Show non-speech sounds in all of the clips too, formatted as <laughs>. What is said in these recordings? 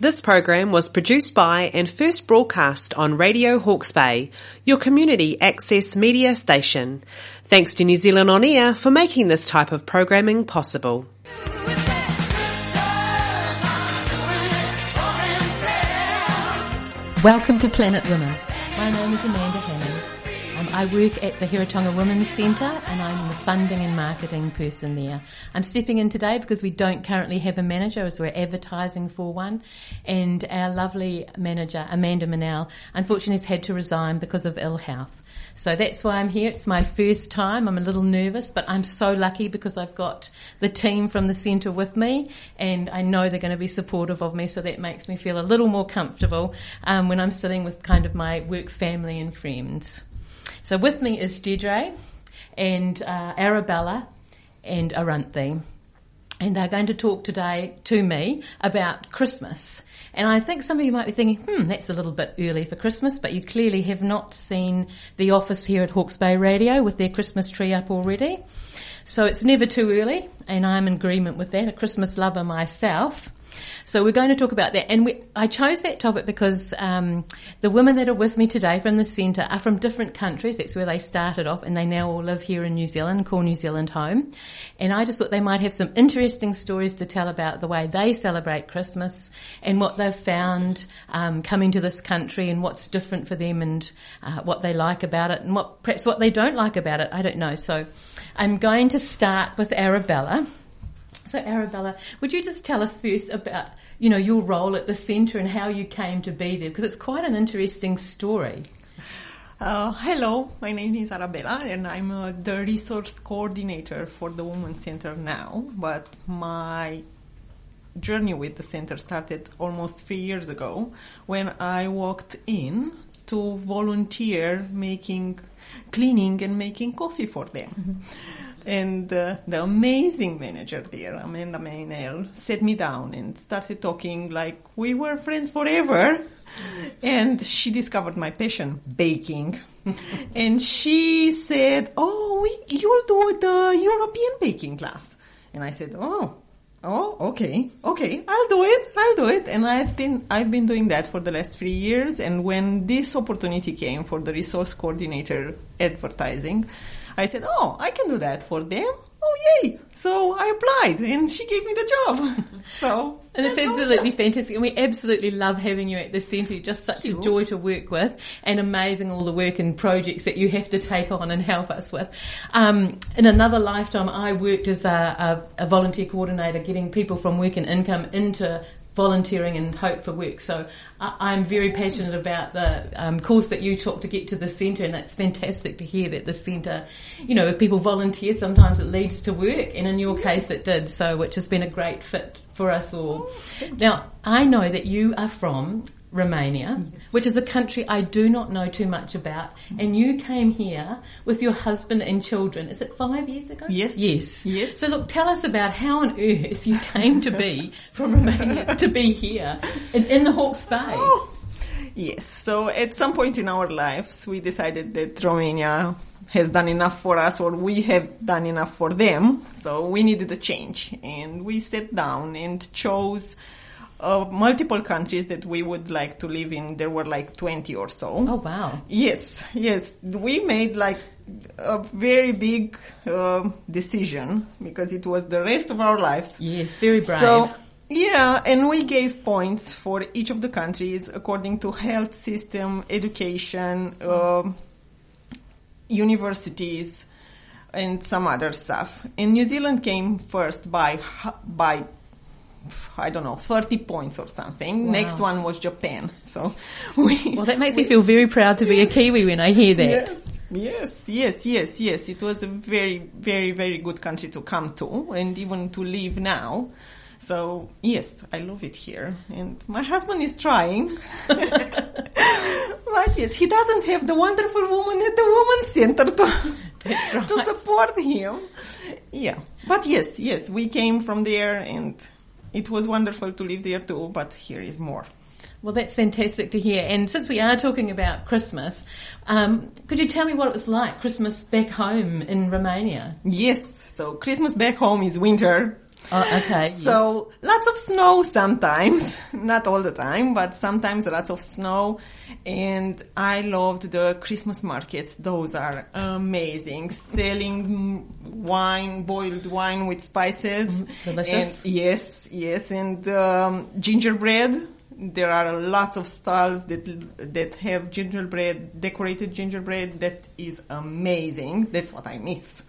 This program was produced by and first broadcast on Radio Hawke's Bay, your community access media station. Thanks to New Zealand On Air for making this type of programming possible. Welcome to Planet Women. My name is Amanda Hannon. I work at the Heretaunga Women's Centre and I'm the funding and marketing person there. I'm stepping in today because we don't currently have a manager as we're advertising for one and our lovely manager Amanda Manel unfortunately has had to resign because of ill health. So that's why I'm here. It's my first time. I'm a little nervous, but I'm so lucky because I've got the team from the centre with me and I know they're going to be supportive of me. So that makes me feel a little more comfortable um, when I'm sitting with kind of my work family and friends. So with me is Deirdre and uh, Arabella and Aranthi. And they're going to talk today to me about Christmas. And I think some of you might be thinking, hmm, that's a little bit early for Christmas, but you clearly have not seen the office here at Hawke's Bay Radio with their Christmas tree up already. So it's never too early, and I'm in agreement with that, a Christmas lover myself. So we're going to talk about that. And we, I chose that topic because um, the women that are with me today from the centre are from different countries. That's where they started off, and they now all live here in New Zealand, call New Zealand home. And I just thought they might have some interesting stories to tell about the way they celebrate Christmas and what they've found um, coming to this country and what's different for them and uh, what they like about it and what perhaps what they don't like about it. I don't know. So I'm going to start with Arabella. So Arabella, would you just tell us first about, you know, your role at the centre and how you came to be there? Because it's quite an interesting story. Uh, hello, my name is Arabella and I'm uh, the resource coordinator for the Women's Center now, but my journey with the center started almost three years ago when I walked in to volunteer making, cleaning and making coffee for them. Mm-hmm. And uh, the amazing manager there, Amanda Maynell, sat me down and started talking like we were friends forever. And she discovered my passion, baking. <laughs> and she said, oh, we, you'll do the European baking class. And I said, oh, Oh, okay, okay, I'll do it, I'll do it. And I've been, I've been doing that for the last three years. And when this opportunity came for the resource coordinator advertising, I said, oh, I can do that for them. Oh, yay. So I applied and she gave me the job. <laughs> so. And it's absolutely fantastic. And we absolutely love having you at the centre. Just such sure. a joy to work with and amazing all the work and projects that you have to take on and help us with. Um, in another lifetime, I worked as a, a, a volunteer coordinator getting people from work and income into volunteering and hope for work. So I, am very passionate about the um, course that you took to get to the centre, and it's fantastic to hear that the centre, you know, if people volunteer, sometimes it leads to work, and in your case, it did. So, which has been a great fit for us all. Now, I know that you are from Romania, yes. which is a country I do not know too much about. And you came here with your husband and children. Is it five years ago? Yes. Yes. Yes. So look, tell us about how on earth you came to be <laughs> from Romania to be here in, in the Hawke's Bay. Oh. Yes. So at some point in our lives, we decided that Romania has done enough for us or we have done enough for them. So we needed a change and we sat down and chose uh, multiple countries that we would like to live in. There were like 20 or so. Oh, wow. Yes, yes. We made like a very big uh, decision because it was the rest of our lives. Yes, very brave. So, yeah, and we gave points for each of the countries according to health system, education, uh, universities, and some other stuff. And New Zealand came first by by I don't know, 30 points or something. Wow. Next one was Japan. <laughs> So we. Well, that makes we, me feel very proud to be a Kiwi when I hear that. Yes. Yes, yes, yes, yes. It was a very, very, very good country to come to and even to live now. So yes, I love it here. And my husband is trying. <laughs> <laughs> but yes, he doesn't have the wonderful woman at the woman's center to, right. to support him. Yeah. But yes, yes, we came from there and it was wonderful to live there too, but here is more. Well, that's fantastic to hear. And since we are talking about Christmas, um, could you tell me what it was like Christmas back home in Romania? Yes. So Christmas back home is winter Oh, okay. yes. So lots of snow sometimes, <laughs> not all the time, but sometimes lots of snow. And I loved the Christmas markets. Those are amazing. Selling wine, boiled wine with spices. Mm-hmm. delicious. And yes, yes. And um, gingerbread. There are lots of stalls that that have gingerbread, decorated gingerbread. That is amazing. That's what I miss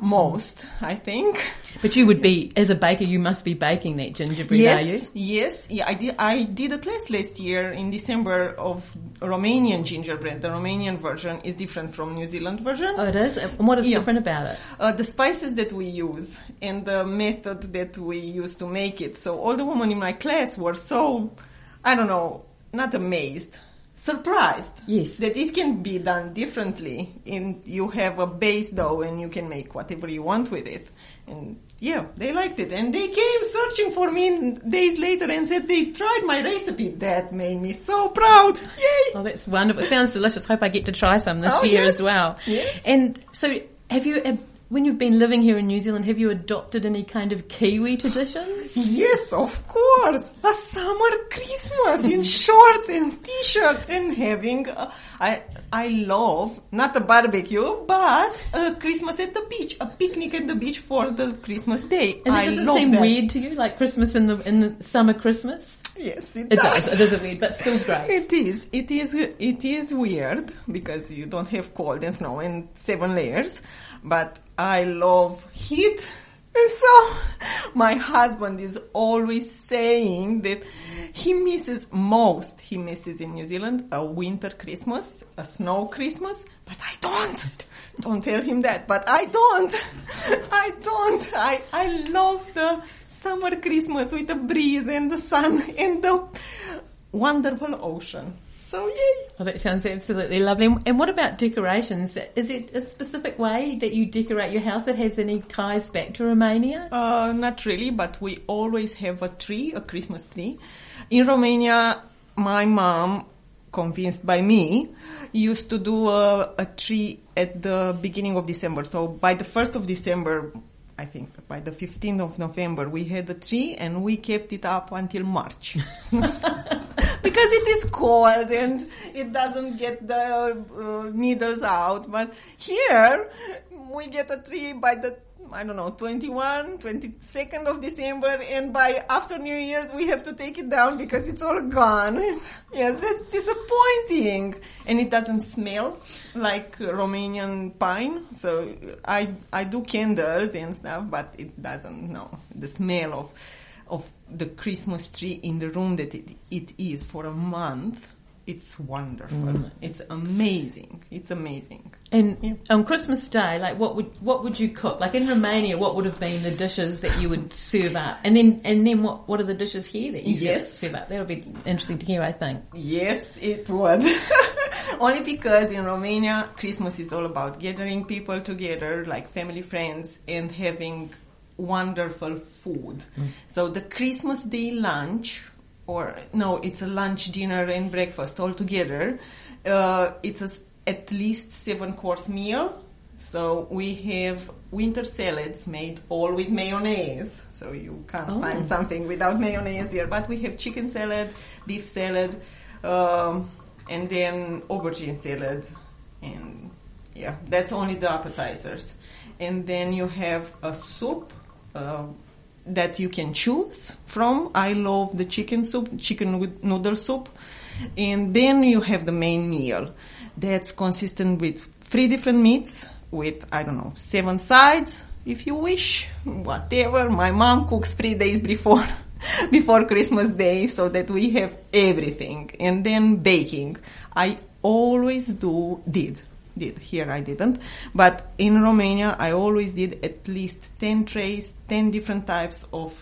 most, I think. but you would be, as a baker, you must be baking that gingerbread, yes, are you? Yes, yeah, I did. I did a class last year in December of Romanian gingerbread. The Romanian version is different from New Zealand version. Oh, it is? And what is Yeah. different about it? Uh, the spices that we use and the method that we use to make it. So all the women in my class were so, I don't know, not amazed, surprised. Yes. That it can be done differently. And you have a base dough and you can make whatever you want with it. And yeah, they liked it. And they came searching for me days later and said they tried my recipe. That made me so proud. Yay! Oh, that's wonderful. It sounds delicious. Hope I get to try some this Oh, year yes. as well. Yes. And so, have you, when you've been living here in New Zealand, have you adopted any kind of Kiwi traditions? Yes, of course. A summer Christmas in <laughs> shorts and t-shirts and having, uh, I, I love, not a barbecue, but a Christmas at the beach, a picnic at the beach for the Christmas day. And it doesn't seem that. weird to you, like Christmas in the in the summer Christmas. Yes, it, does. It does. does. It is weird, but still great. It is. It is. It is weird because you don't have cold and snow and seven layers, but I love heat. And so my husband is always saying that he misses most. He misses in New Zealand a winter Christmas, a snow Christmas, but I don't. Don't tell him that, but I don't. I don't. I, I love the summer Christmas with the breeze and the sun and the wonderful ocean. So yay! Oh, that sounds absolutely lovely. And what about decorations? Is it a specific way that you decorate your house that has any ties back to Romania? Uh, not really, but we always have a tree, a Christmas tree. In Romania, my mom, convinced by me, used to do a, a tree at the beginning of December. So by the 1st of December, I think by the 15th of November, we had the tree and we kept it up until March. <laughs> <laughs> because it is cold and it doesn't get the uh, needles out. But here, we get a tree by the I don't know, 21, 22nd of December, and by after New Year's we have to take it down because it's all gone. yes, that's disappointing. And it doesn't smell like Romanian pine. So I, I do candles and stuff, but it doesn't, no. The smell of, of the Christmas tree in the room that it, it is for a month, it's wonderful. Mm. It's amazing. It's amazing. And Yeah. on Christmas Day, like what would what would you cook? Like in Romania, what would have been the dishes that you would serve up? And then and then what what are the dishes here that you Yes. serve up? That'll be interesting to hear. I think. Yes, it would. <laughs> Only because in Romania, Christmas is all about gathering people together, like family, friends, and having wonderful food. So the Christmas Day lunch, or no, it's a lunch, dinner, and breakfast all together. Uh, it's a, at least seven course meal. So we have winter salads made all with mayonnaise. So you can't Oh. find something without mayonnaise there. But we have chicken salad, beef salad, um, and then aubergine salad, and yeah, that's only the appetizers. And then you have a soup that you can choose from. I love the chicken soup, chicken with noodle soup, and then you have the main meal that's consistent with three different meats with I don't know seven sides if you wish, whatever. My mom cooks three days before <laughs> before Christmas Day so that we have everything. And then baking. I always do did did here I didn't, but in Romania I always did at least ten trays, ten different types of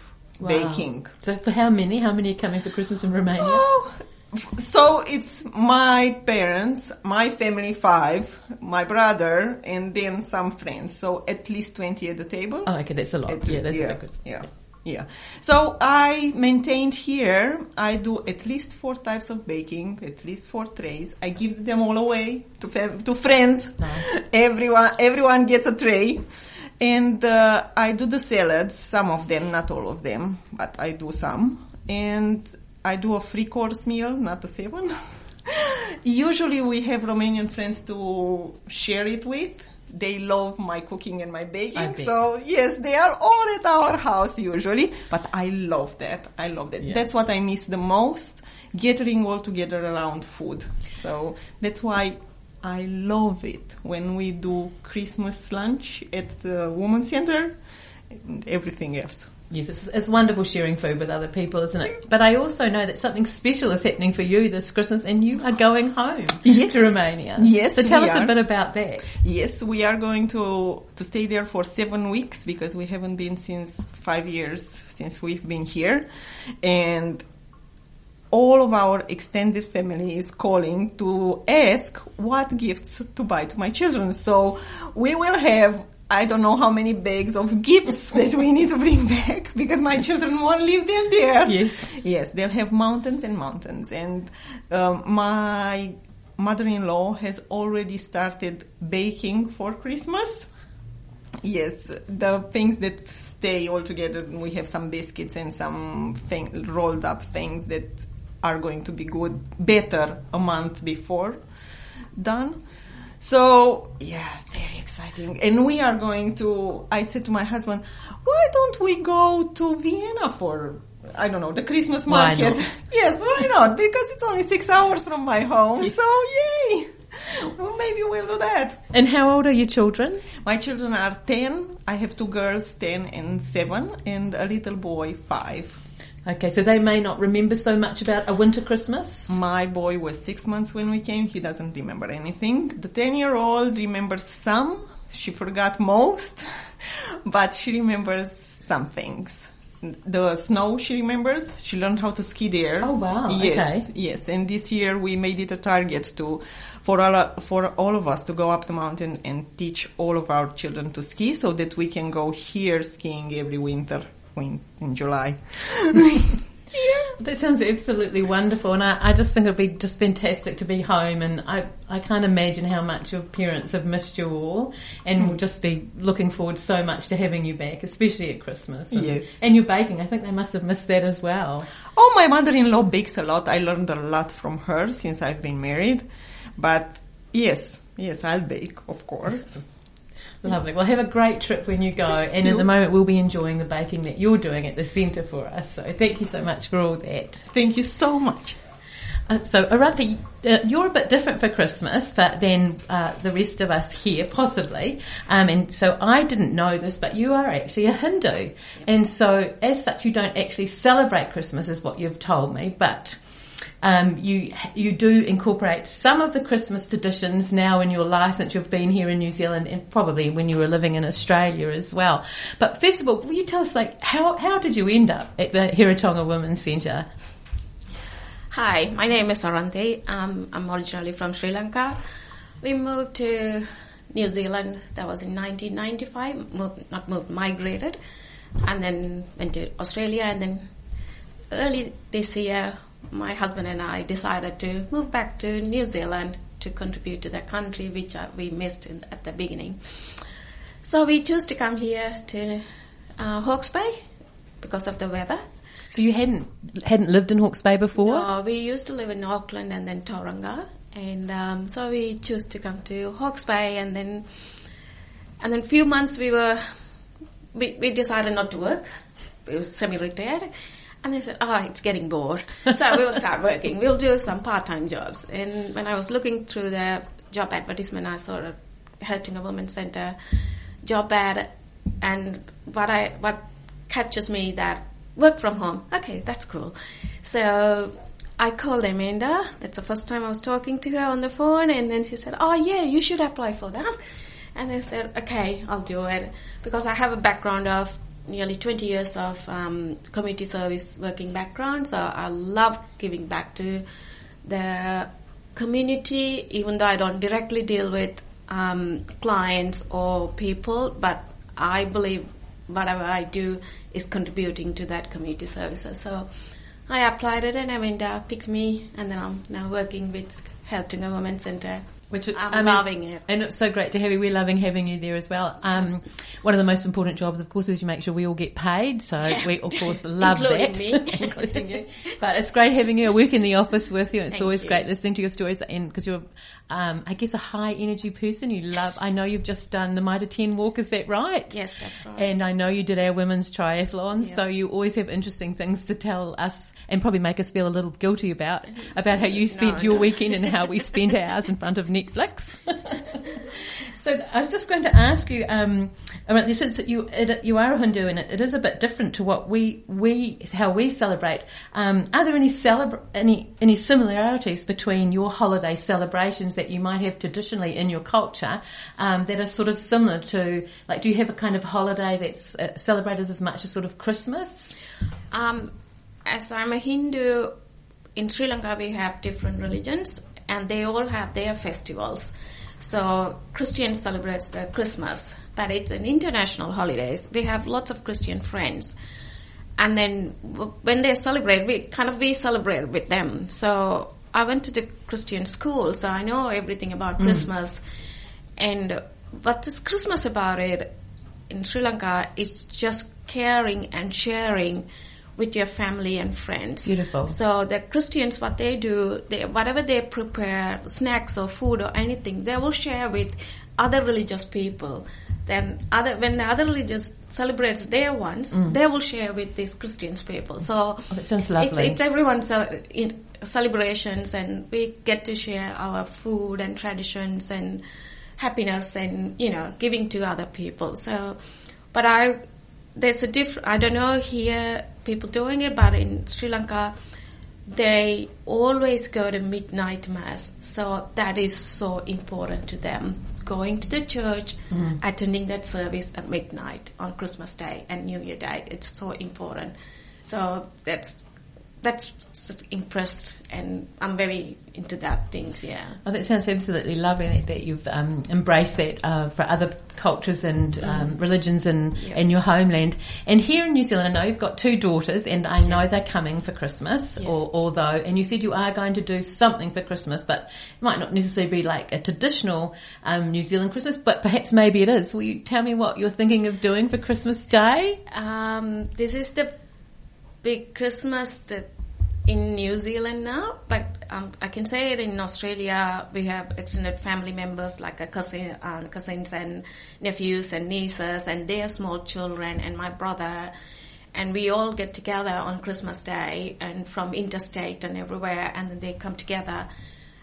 Wow. baking. So for how many? How many are coming for Christmas in Romania? Oh, so it's my parents, my family five, my brother, and then some friends. So at least twenty at the table. Oh, okay, that's a lot. At- yeah, that's yeah, a big Christmas. yeah, yeah. So I maintained here. I do at least four types of baking, at least four trays. I give them all away to to friends. Nice. Everyone, everyone gets a tray, And uh, I do the salads, some of them, not all of them, but I do some. And I do a three course meal, not a seven. <laughs> Usually we have Romanian friends to share it with. They love my cooking and my baking. So yes, they are all at our house usually. But I love that. I love that. Yeah. That's what I miss the most. Gathering all together around food. So that's why I love it when we do Christmas lunch at the Women's Center and everything else. Yes, it's, it's wonderful sharing food with other people, isn't it? But I also know that something special is happening for you this Christmas and you are going home Yes. to Romania. Yes, So tell us a bit about that. Yes, we are going to to stay there for seven weeks because we haven't been since five years since we've been here, and all of our extended family is calling to ask what gifts to buy to my children. So we will have. I don't know how many bags of gifts <laughs> that we need to bring back because my children won't leave them there. Yes. Yes, they'll have mountains and mountains. And um, my mother-in-law has already started baking for Christmas. Yes, the things that stay all together. We have some biscuits and some thing, rolled up things that are going to be good, better a month before done. So yeah, very exciting. And we are going to. I said to my husband, "Why don't we go to Vienna for?" I don't know the Christmas Why market. not? <laughs> yes, why not? Because it's only six hours from my home. So yay! Well, maybe we'll do that. And how old are your children? My children are 10. I have two girls, 10 and 7, and a little boy, 5. Okay, so they may not remember so much about a winter Christmas. My boy was 6 months when we came. He doesn't remember anything. The 10 year old remembers some. She forgot most, <laughs> but she remembers some things. The snow she remembers. She learned how to ski there. Oh, wow. Yes, Okay. yes. And this year we made it a target to for all for all of us to go up the mountain and teach all of our children to ski, so that we can go here skiing every winter in, in July. <laughs> That sounds absolutely wonderful, and I, I just think it'll be just fantastic to be home. And I, I can't imagine how much your parents have missed you all, and will just be looking forward so much to having you back, especially at Christmas. And, Yes. and your baking, I think they must have missed that as well. Oh, my mother-in-law bakes a lot. I learned a lot from her since I've been married. But yes, yes, I'll bake, of course. Lovely. Well, have a great trip when you go, and at the moment we'll be enjoying the baking that you're doing at the centre for us. So thank you so much for all that. Thank you so much. Uh, so, Arantha, uh, you're a bit different for Christmas but than uh, the rest of us here, possibly. Um, and so I didn't know this, but you are actually a Hindu. And so, as such, you don't actually celebrate Christmas, is what you've told me, but um, you you do incorporate some of the Christmas traditions now in your life since you've been here in New Zealand and probably when you were living in Australia as well. But first of all, will you tell us like how how did you end up at the Heretaunga Women's Centre? Hi, my name is Arante. Um, I'm originally from Sri Lanka. We moved to New Zealand. That was in 1995. Moved, not moved, migrated, and then went to Australia. And then early this year, my husband and I decided to move back to New Zealand to contribute to the country, which uh, we missed in, at the beginning. So we chose to come here to uh, Hawke's Bay because of the weather. So you hadn't hadn't lived in Hawke's Bay before? Uh, we used to live in Auckland and then Tauranga, and um, so we chose to come to Hawke's Bay, and then and then few months we were we, we decided not to work. We were semi-retired, and they said, "Ah, it's getting bored, <laughs> so we will start working. We'll do some part-time jobs." And when I was looking through the job advertisement, I saw a Heretaunga Women's Center job ad, and what I what catches me that work from home. Okay, that's cool. So I called Amanda. That's the first time I was talking to her on the phone, and then she said, "Oh yeah, you should apply for that." And I said, "Okay, I'll do it," because I have a background of nearly 20 years of um, community service working background, so I love giving back to the community, even though I don't directly deal with um, clients or people, but I believe whatever I do is contributing to that community services. So I applied it and Amanda picked me and then I'm now working with Heretaunga Women's Center Which I'm I mean, loving it. and it's so great to have you. We're loving having you there as well. Um, one of the most important jobs, of course, is you make sure we all get paid. So we, of course, <laughs> love Including that, me. <laughs> including you. But it's great having you. I work in the office with you. It's Thank always you. great listening to your stories, and because you're, um, I guess, a high energy person. You love. I know you've just done the Mitre Ten walk. Is that right? Yes, that's right. And I know you did our women's triathlon, Yeah. so you always have interesting things to tell us and probably make us feel a little guilty about <laughs> about how you spent No, your no. weekend and how we spent ours in front of Netflix. <laughs> so I was just going to ask you um, about this, since that you it, you are a Hindu and it, it is a bit different to what we we how we celebrate. Um, are there any celebra- any any similarities between your holiday celebrations that you might have traditionally in your culture um, that are sort of similar to like do you have a kind of holiday that's uh, celebrated as much as sort of Christmas? Um, as I'm a Hindu, in Sri Lanka we have different religions and they all have their festivals. So Christians celebrate the Christmas, but it's an international holidays. We have lots of Christian friends. And then when they celebrate, we kind of we celebrate with them. So I went to the Christian school, so I know everything about mm. Christmas. And what is Christmas about it in Sri Lanka is just caring and sharing with your family and friends. Beautiful. So the Christians, what they do, they, whatever they prepare, snacks or food or anything, they will share with other religious people. Then other, when the other religious celebrates their ones, they will share with these Christians people. So Oh, sounds it's, lovely. it's everyone's uh, in celebrations and we get to share our food and traditions and happiness and, you know, giving to other people. So, but I, there's a different, I don't know here people doing it, but in Sri Lanka, they always go to midnight mass. So that is so important to them. Going to the church, mm-hmm. attending that service at midnight on Christmas Day and New Year Day. It's so important. So that's that's impressed, and I'm very into that things. Yeah. Oh, that sounds absolutely lovely that, that you've um, embraced that uh, for other cultures and um, religions and Mm. Yeah. in your homeland. And here in New Zealand, I know you've got two daughters, and I know they're coming for Christmas, Yes. or, although, and you said you are going to do something for Christmas, but it might not necessarily be like a traditional um, New Zealand Christmas, but perhaps maybe it is. Will you tell me what you're thinking of doing for Christmas Day? Um, this is the big Christmas that in New Zealand now, but um, I can say it in Australia. We have extended family members like a cousin, uh, cousins and nephews and nieces and their small children and my brother. And we all get together on Christmas Day and from interstate and everywhere and then they come together.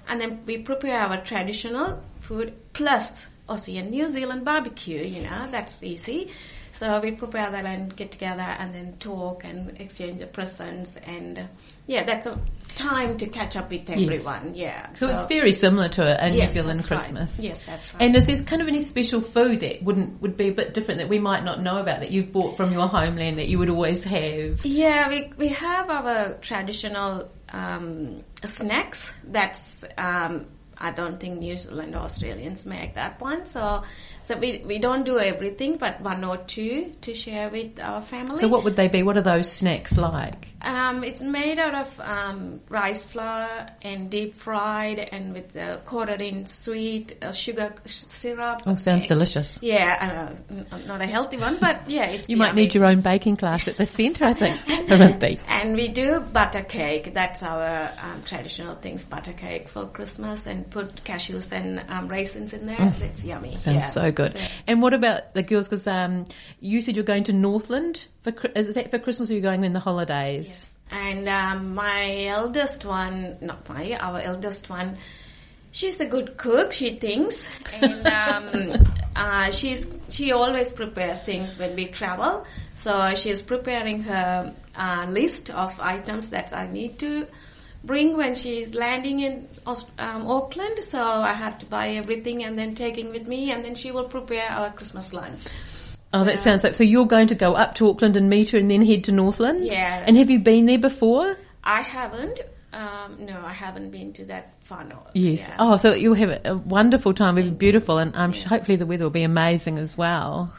And then we prepare our traditional food plus Aussie and New Zealand barbecue, you know, that's easy. So we prepare that and get together and then talk and exchange the presents and uh, yeah, that's a time to catch up with everyone. Yeah. So, it's very similar to a, a Yes, New Zealand that's right. Christmas. Yes, that's right. And is there kind of any special food that wouldn't would be a bit different that we might not know about that you've bought from your homeland that you would always have? Yeah, we we have our traditional um, snacks. That's um, I don't think New Zealand Australians make that one. So so we we don't do everything, but one or two to share with our family. So what would they be? What are those snacks like? Um, it's made out of um, rice flour and deep fried and with the coated in sweet uh, sugar syrup. Oh, sounds delicious. Yeah, I know, n- not a healthy one, but yeah, it's You might need your own baking class at the centre, I think. <laughs> And we do butter cake. That's our um, traditional things, butter cake for Christmas, and put cashews and um, raisins in there. That's yummy. Mm. Sounds yeah. so good. And what about the girls? Because um, you said you're going to Northland. For, is that for Christmas or are you going in the holidays? And um, my eldest one, not my, our eldest one, she's a good cook. She thinks, and um, <laughs> uh, she's she always prepares things when we travel. So she's preparing her uh, list of items that I need to bring when she's landing in Aus- um, Auckland. So I have to buy everything and then taking with me, and then she will prepare our Christmas lunch. Oh, that sounds like so. You're going to go up to Auckland and meet her, and then head to Northland. Yeah. And have you been there before? I haven't. Um, no, I haven't been to that far north. Yes. Yeah. Oh, so you'll have a, wonderful time. It'll be beautiful, and um, hopefully the weather will be amazing as well.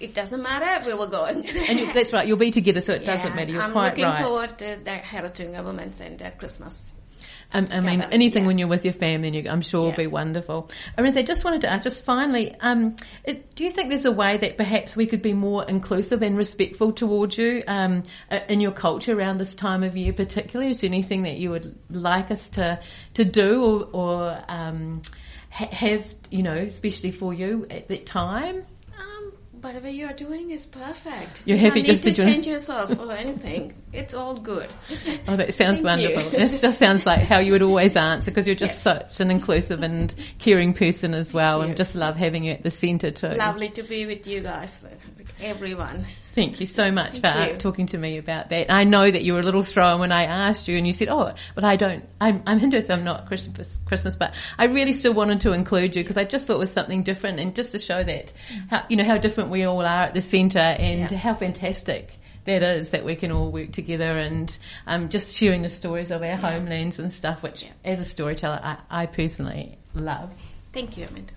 It doesn't matter. Where We will going. And you, that's right. You'll be together, so it doesn't matter. You're I'm quite looking forward to the Heretaunga Women's Centre Christmas Um, I mean, Gather, anything yeah. when you're with your family, you, I'm sure will be wonderful. I just wanted to ask, just finally, um, it, do you think there's a way that perhaps we could be more inclusive and respectful towards you um, uh, in your culture around this time of year, particularly? Is there anything that you would like us to to do or, or um, ha- have, you know, especially for you at that time? Whatever you're doing is perfect. You're you happy don't just need to to change yourself or anything. It's all good. Oh, that sounds wonderful. This just sounds like how you would always answer because you're just such an inclusive and caring person as well. you. And just love having you at the centre too. Lovely to be with you guys, everyone. Thank you so much for you. talking to me about that. I know that you were a little thrown when I asked you and you said, oh, but I don't, I'm, I'm Hindu, so I'm not Christmas, Christmas, but I really still wanted to include you because I just thought it was something different and just to show that, how, you know, how different we all are at the centre and Yeah. how fantastic that is that we can all work together and um, just sharing the stories of our homelands and stuff, which as a storyteller, I, I personally love. Thank you, Amanda.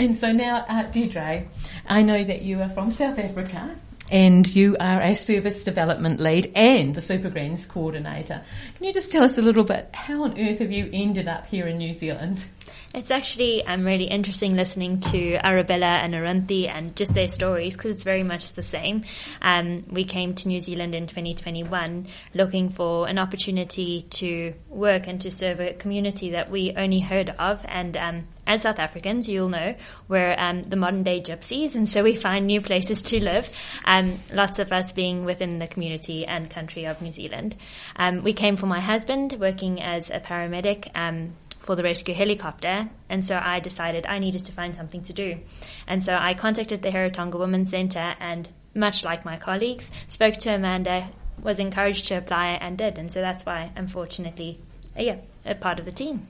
And so now, uh, Deirdre, I know that you are from South Africa and you are a service development lead and the Super Grants coordinator. Can you just tell us a little bit, how on earth have you ended up here in New Zealand? It's actually um, really interesting listening to Arabella and Aranthi and just their stories because it's very much the same. Um, we came to New Zealand in 2021 looking for an opportunity to work and to serve a community that we only heard of. And um, as South Africans, you'll know, we're um, the modern day gypsies, and so we find new places to live. Um, lots of us being within the community and country of New Zealand. Um, we came for my husband working as a paramedic. For the rescue helicopter, and so I decided I needed to find something to do. And so I contacted the Heretaunga Women's Centre and, much like my colleagues, spoke to Amanda, was encouraged to apply, and did. And so that's why, unfortunately, uh, yeah, a part of the team.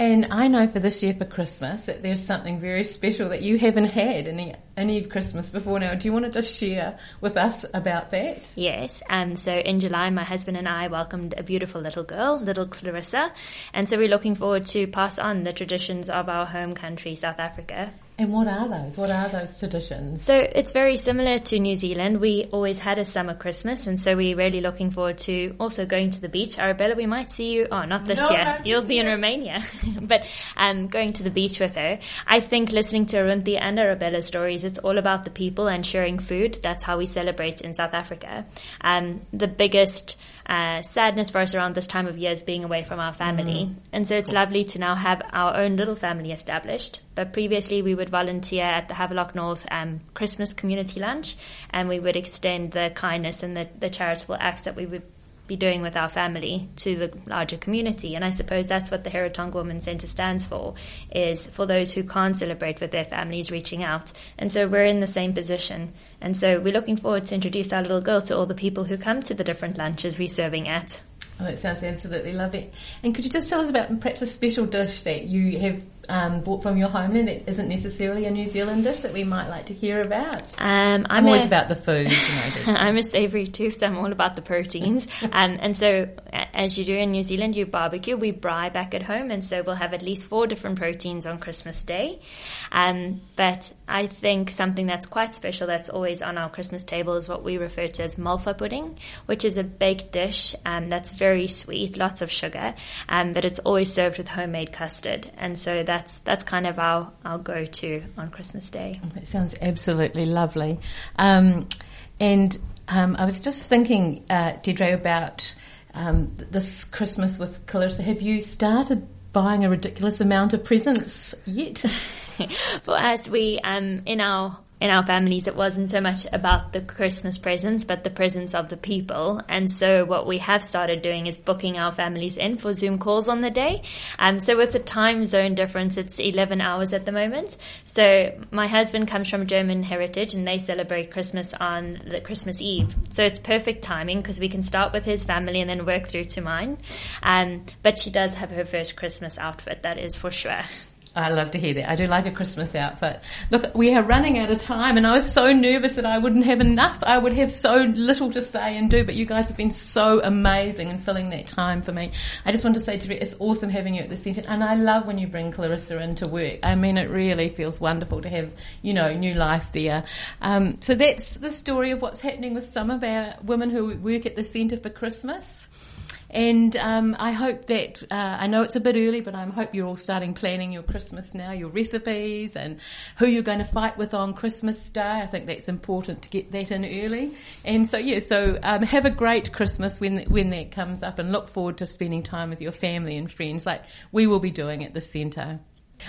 And I know for this year for Christmas that there's something very special that you haven't had any any Christmas before now. Do you want to just share with us about that? Yes. Um, so in July, my husband and I welcomed a beautiful little girl, little Clarissa. And so we're looking forward to pass on the traditions of our home country, South Africa, And what are those? What are those traditions? So it's very similar to New Zealand. We always had a summer Christmas, and so we're really looking forward to also going to the beach. Arabella, we might see you. Oh, not this No, year. You'll be in year. Romania, <laughs> but um, going to the beach with her. I think listening to Arunthi and Arabella's stories, it's all about the people and sharing food. That's how we celebrate in South Africa. Um, the biggest uh, sadness for us around this time of year is being away from our family. And so it's lovely to now have our own little family established. But previously we would volunteer at the Havelock North um, Christmas community lunch and we would extend the kindness and the, the charitable acts that we would be doing with our family to the larger community. And I suppose that's what the Heretaunga Women's Centre stands for, is for those who can't celebrate with their families reaching out. And so we're in the same position. And so we're looking forward to introduce our little girl to all the people who come to the different lunches we're serving at. Oh, that sounds absolutely lovely. And could you just tell us about perhaps a special dish that you have um, bought from your homeland that isn't necessarily a New Zealand dish that we might like to hear about? Um, I'm, I'm always about the food, you know. <laughs> I'm a savoury tooth, so I'm all about the proteins. <laughs> um, and so, as you do in New Zealand, you barbecue, we braai back at home, and so we'll have at least four different proteins on Christmas Day. Um, but I think something that's quite special that's always on our Christmas table is what we refer to as malva pudding, which is a baked dish um, that's very sweet, lots of sugar, um, but it's always served with homemade custard. And so that's that's kind of our, our go-to on Christmas Day. That sounds absolutely lovely. Um, and um, I was just thinking, uh, Deirdre, about um, this Christmas with Clarissa. Have you started buying a ridiculous amount of presents yet? <laughs> for us, we um, in our in our families, it wasn't so much about the Christmas presents, but the presence of the people. And so, what we have started doing is booking our families in for Zoom calls on the day. Um, so, with the time zone difference, it's 11 hours at the moment. So, my husband comes from German heritage, and they celebrate Christmas on the Christmas Eve. So, it's perfect timing because we can start with his family and then work through to mine. Um, but she does have her first Christmas outfit, that is for sure. I love to hear that. I do like a Christmas outfit. Look, we are running out of time and I was so nervous that I wouldn't have enough. I would have so little to say and do, but you guys have been so amazing in filling that time for me. I just want to say to you, it's awesome having you at the centre and I love when you bring Clarissa into work. I mean, it really feels wonderful to have, you know, new life there. Um, so that's the story of what's happening with some of our women who work at the centre for Christmas. And um, I hope that uh, I know it's a bit early, but I hope you're all starting planning your Christmas now, your recipes, and who you're going to fight with on Christmas Day. I think that's important to get that in early. And so yeah, so um, have a great Christmas when when that comes up, and look forward to spending time with your family and friends, like we will be doing at the centre.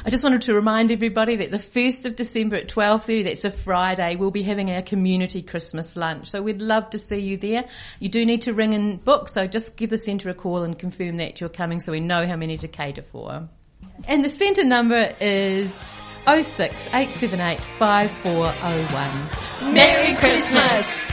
I just wanted to remind everybody that the 1st of December at 12.30, that's a Friday, we'll be having our community Christmas lunch. So we'd love to see you there. You do need to ring and book, so just give the centre a call and confirm that you're coming so we know how many to cater for. And the centre number is 06 878 5401. Merry Christmas!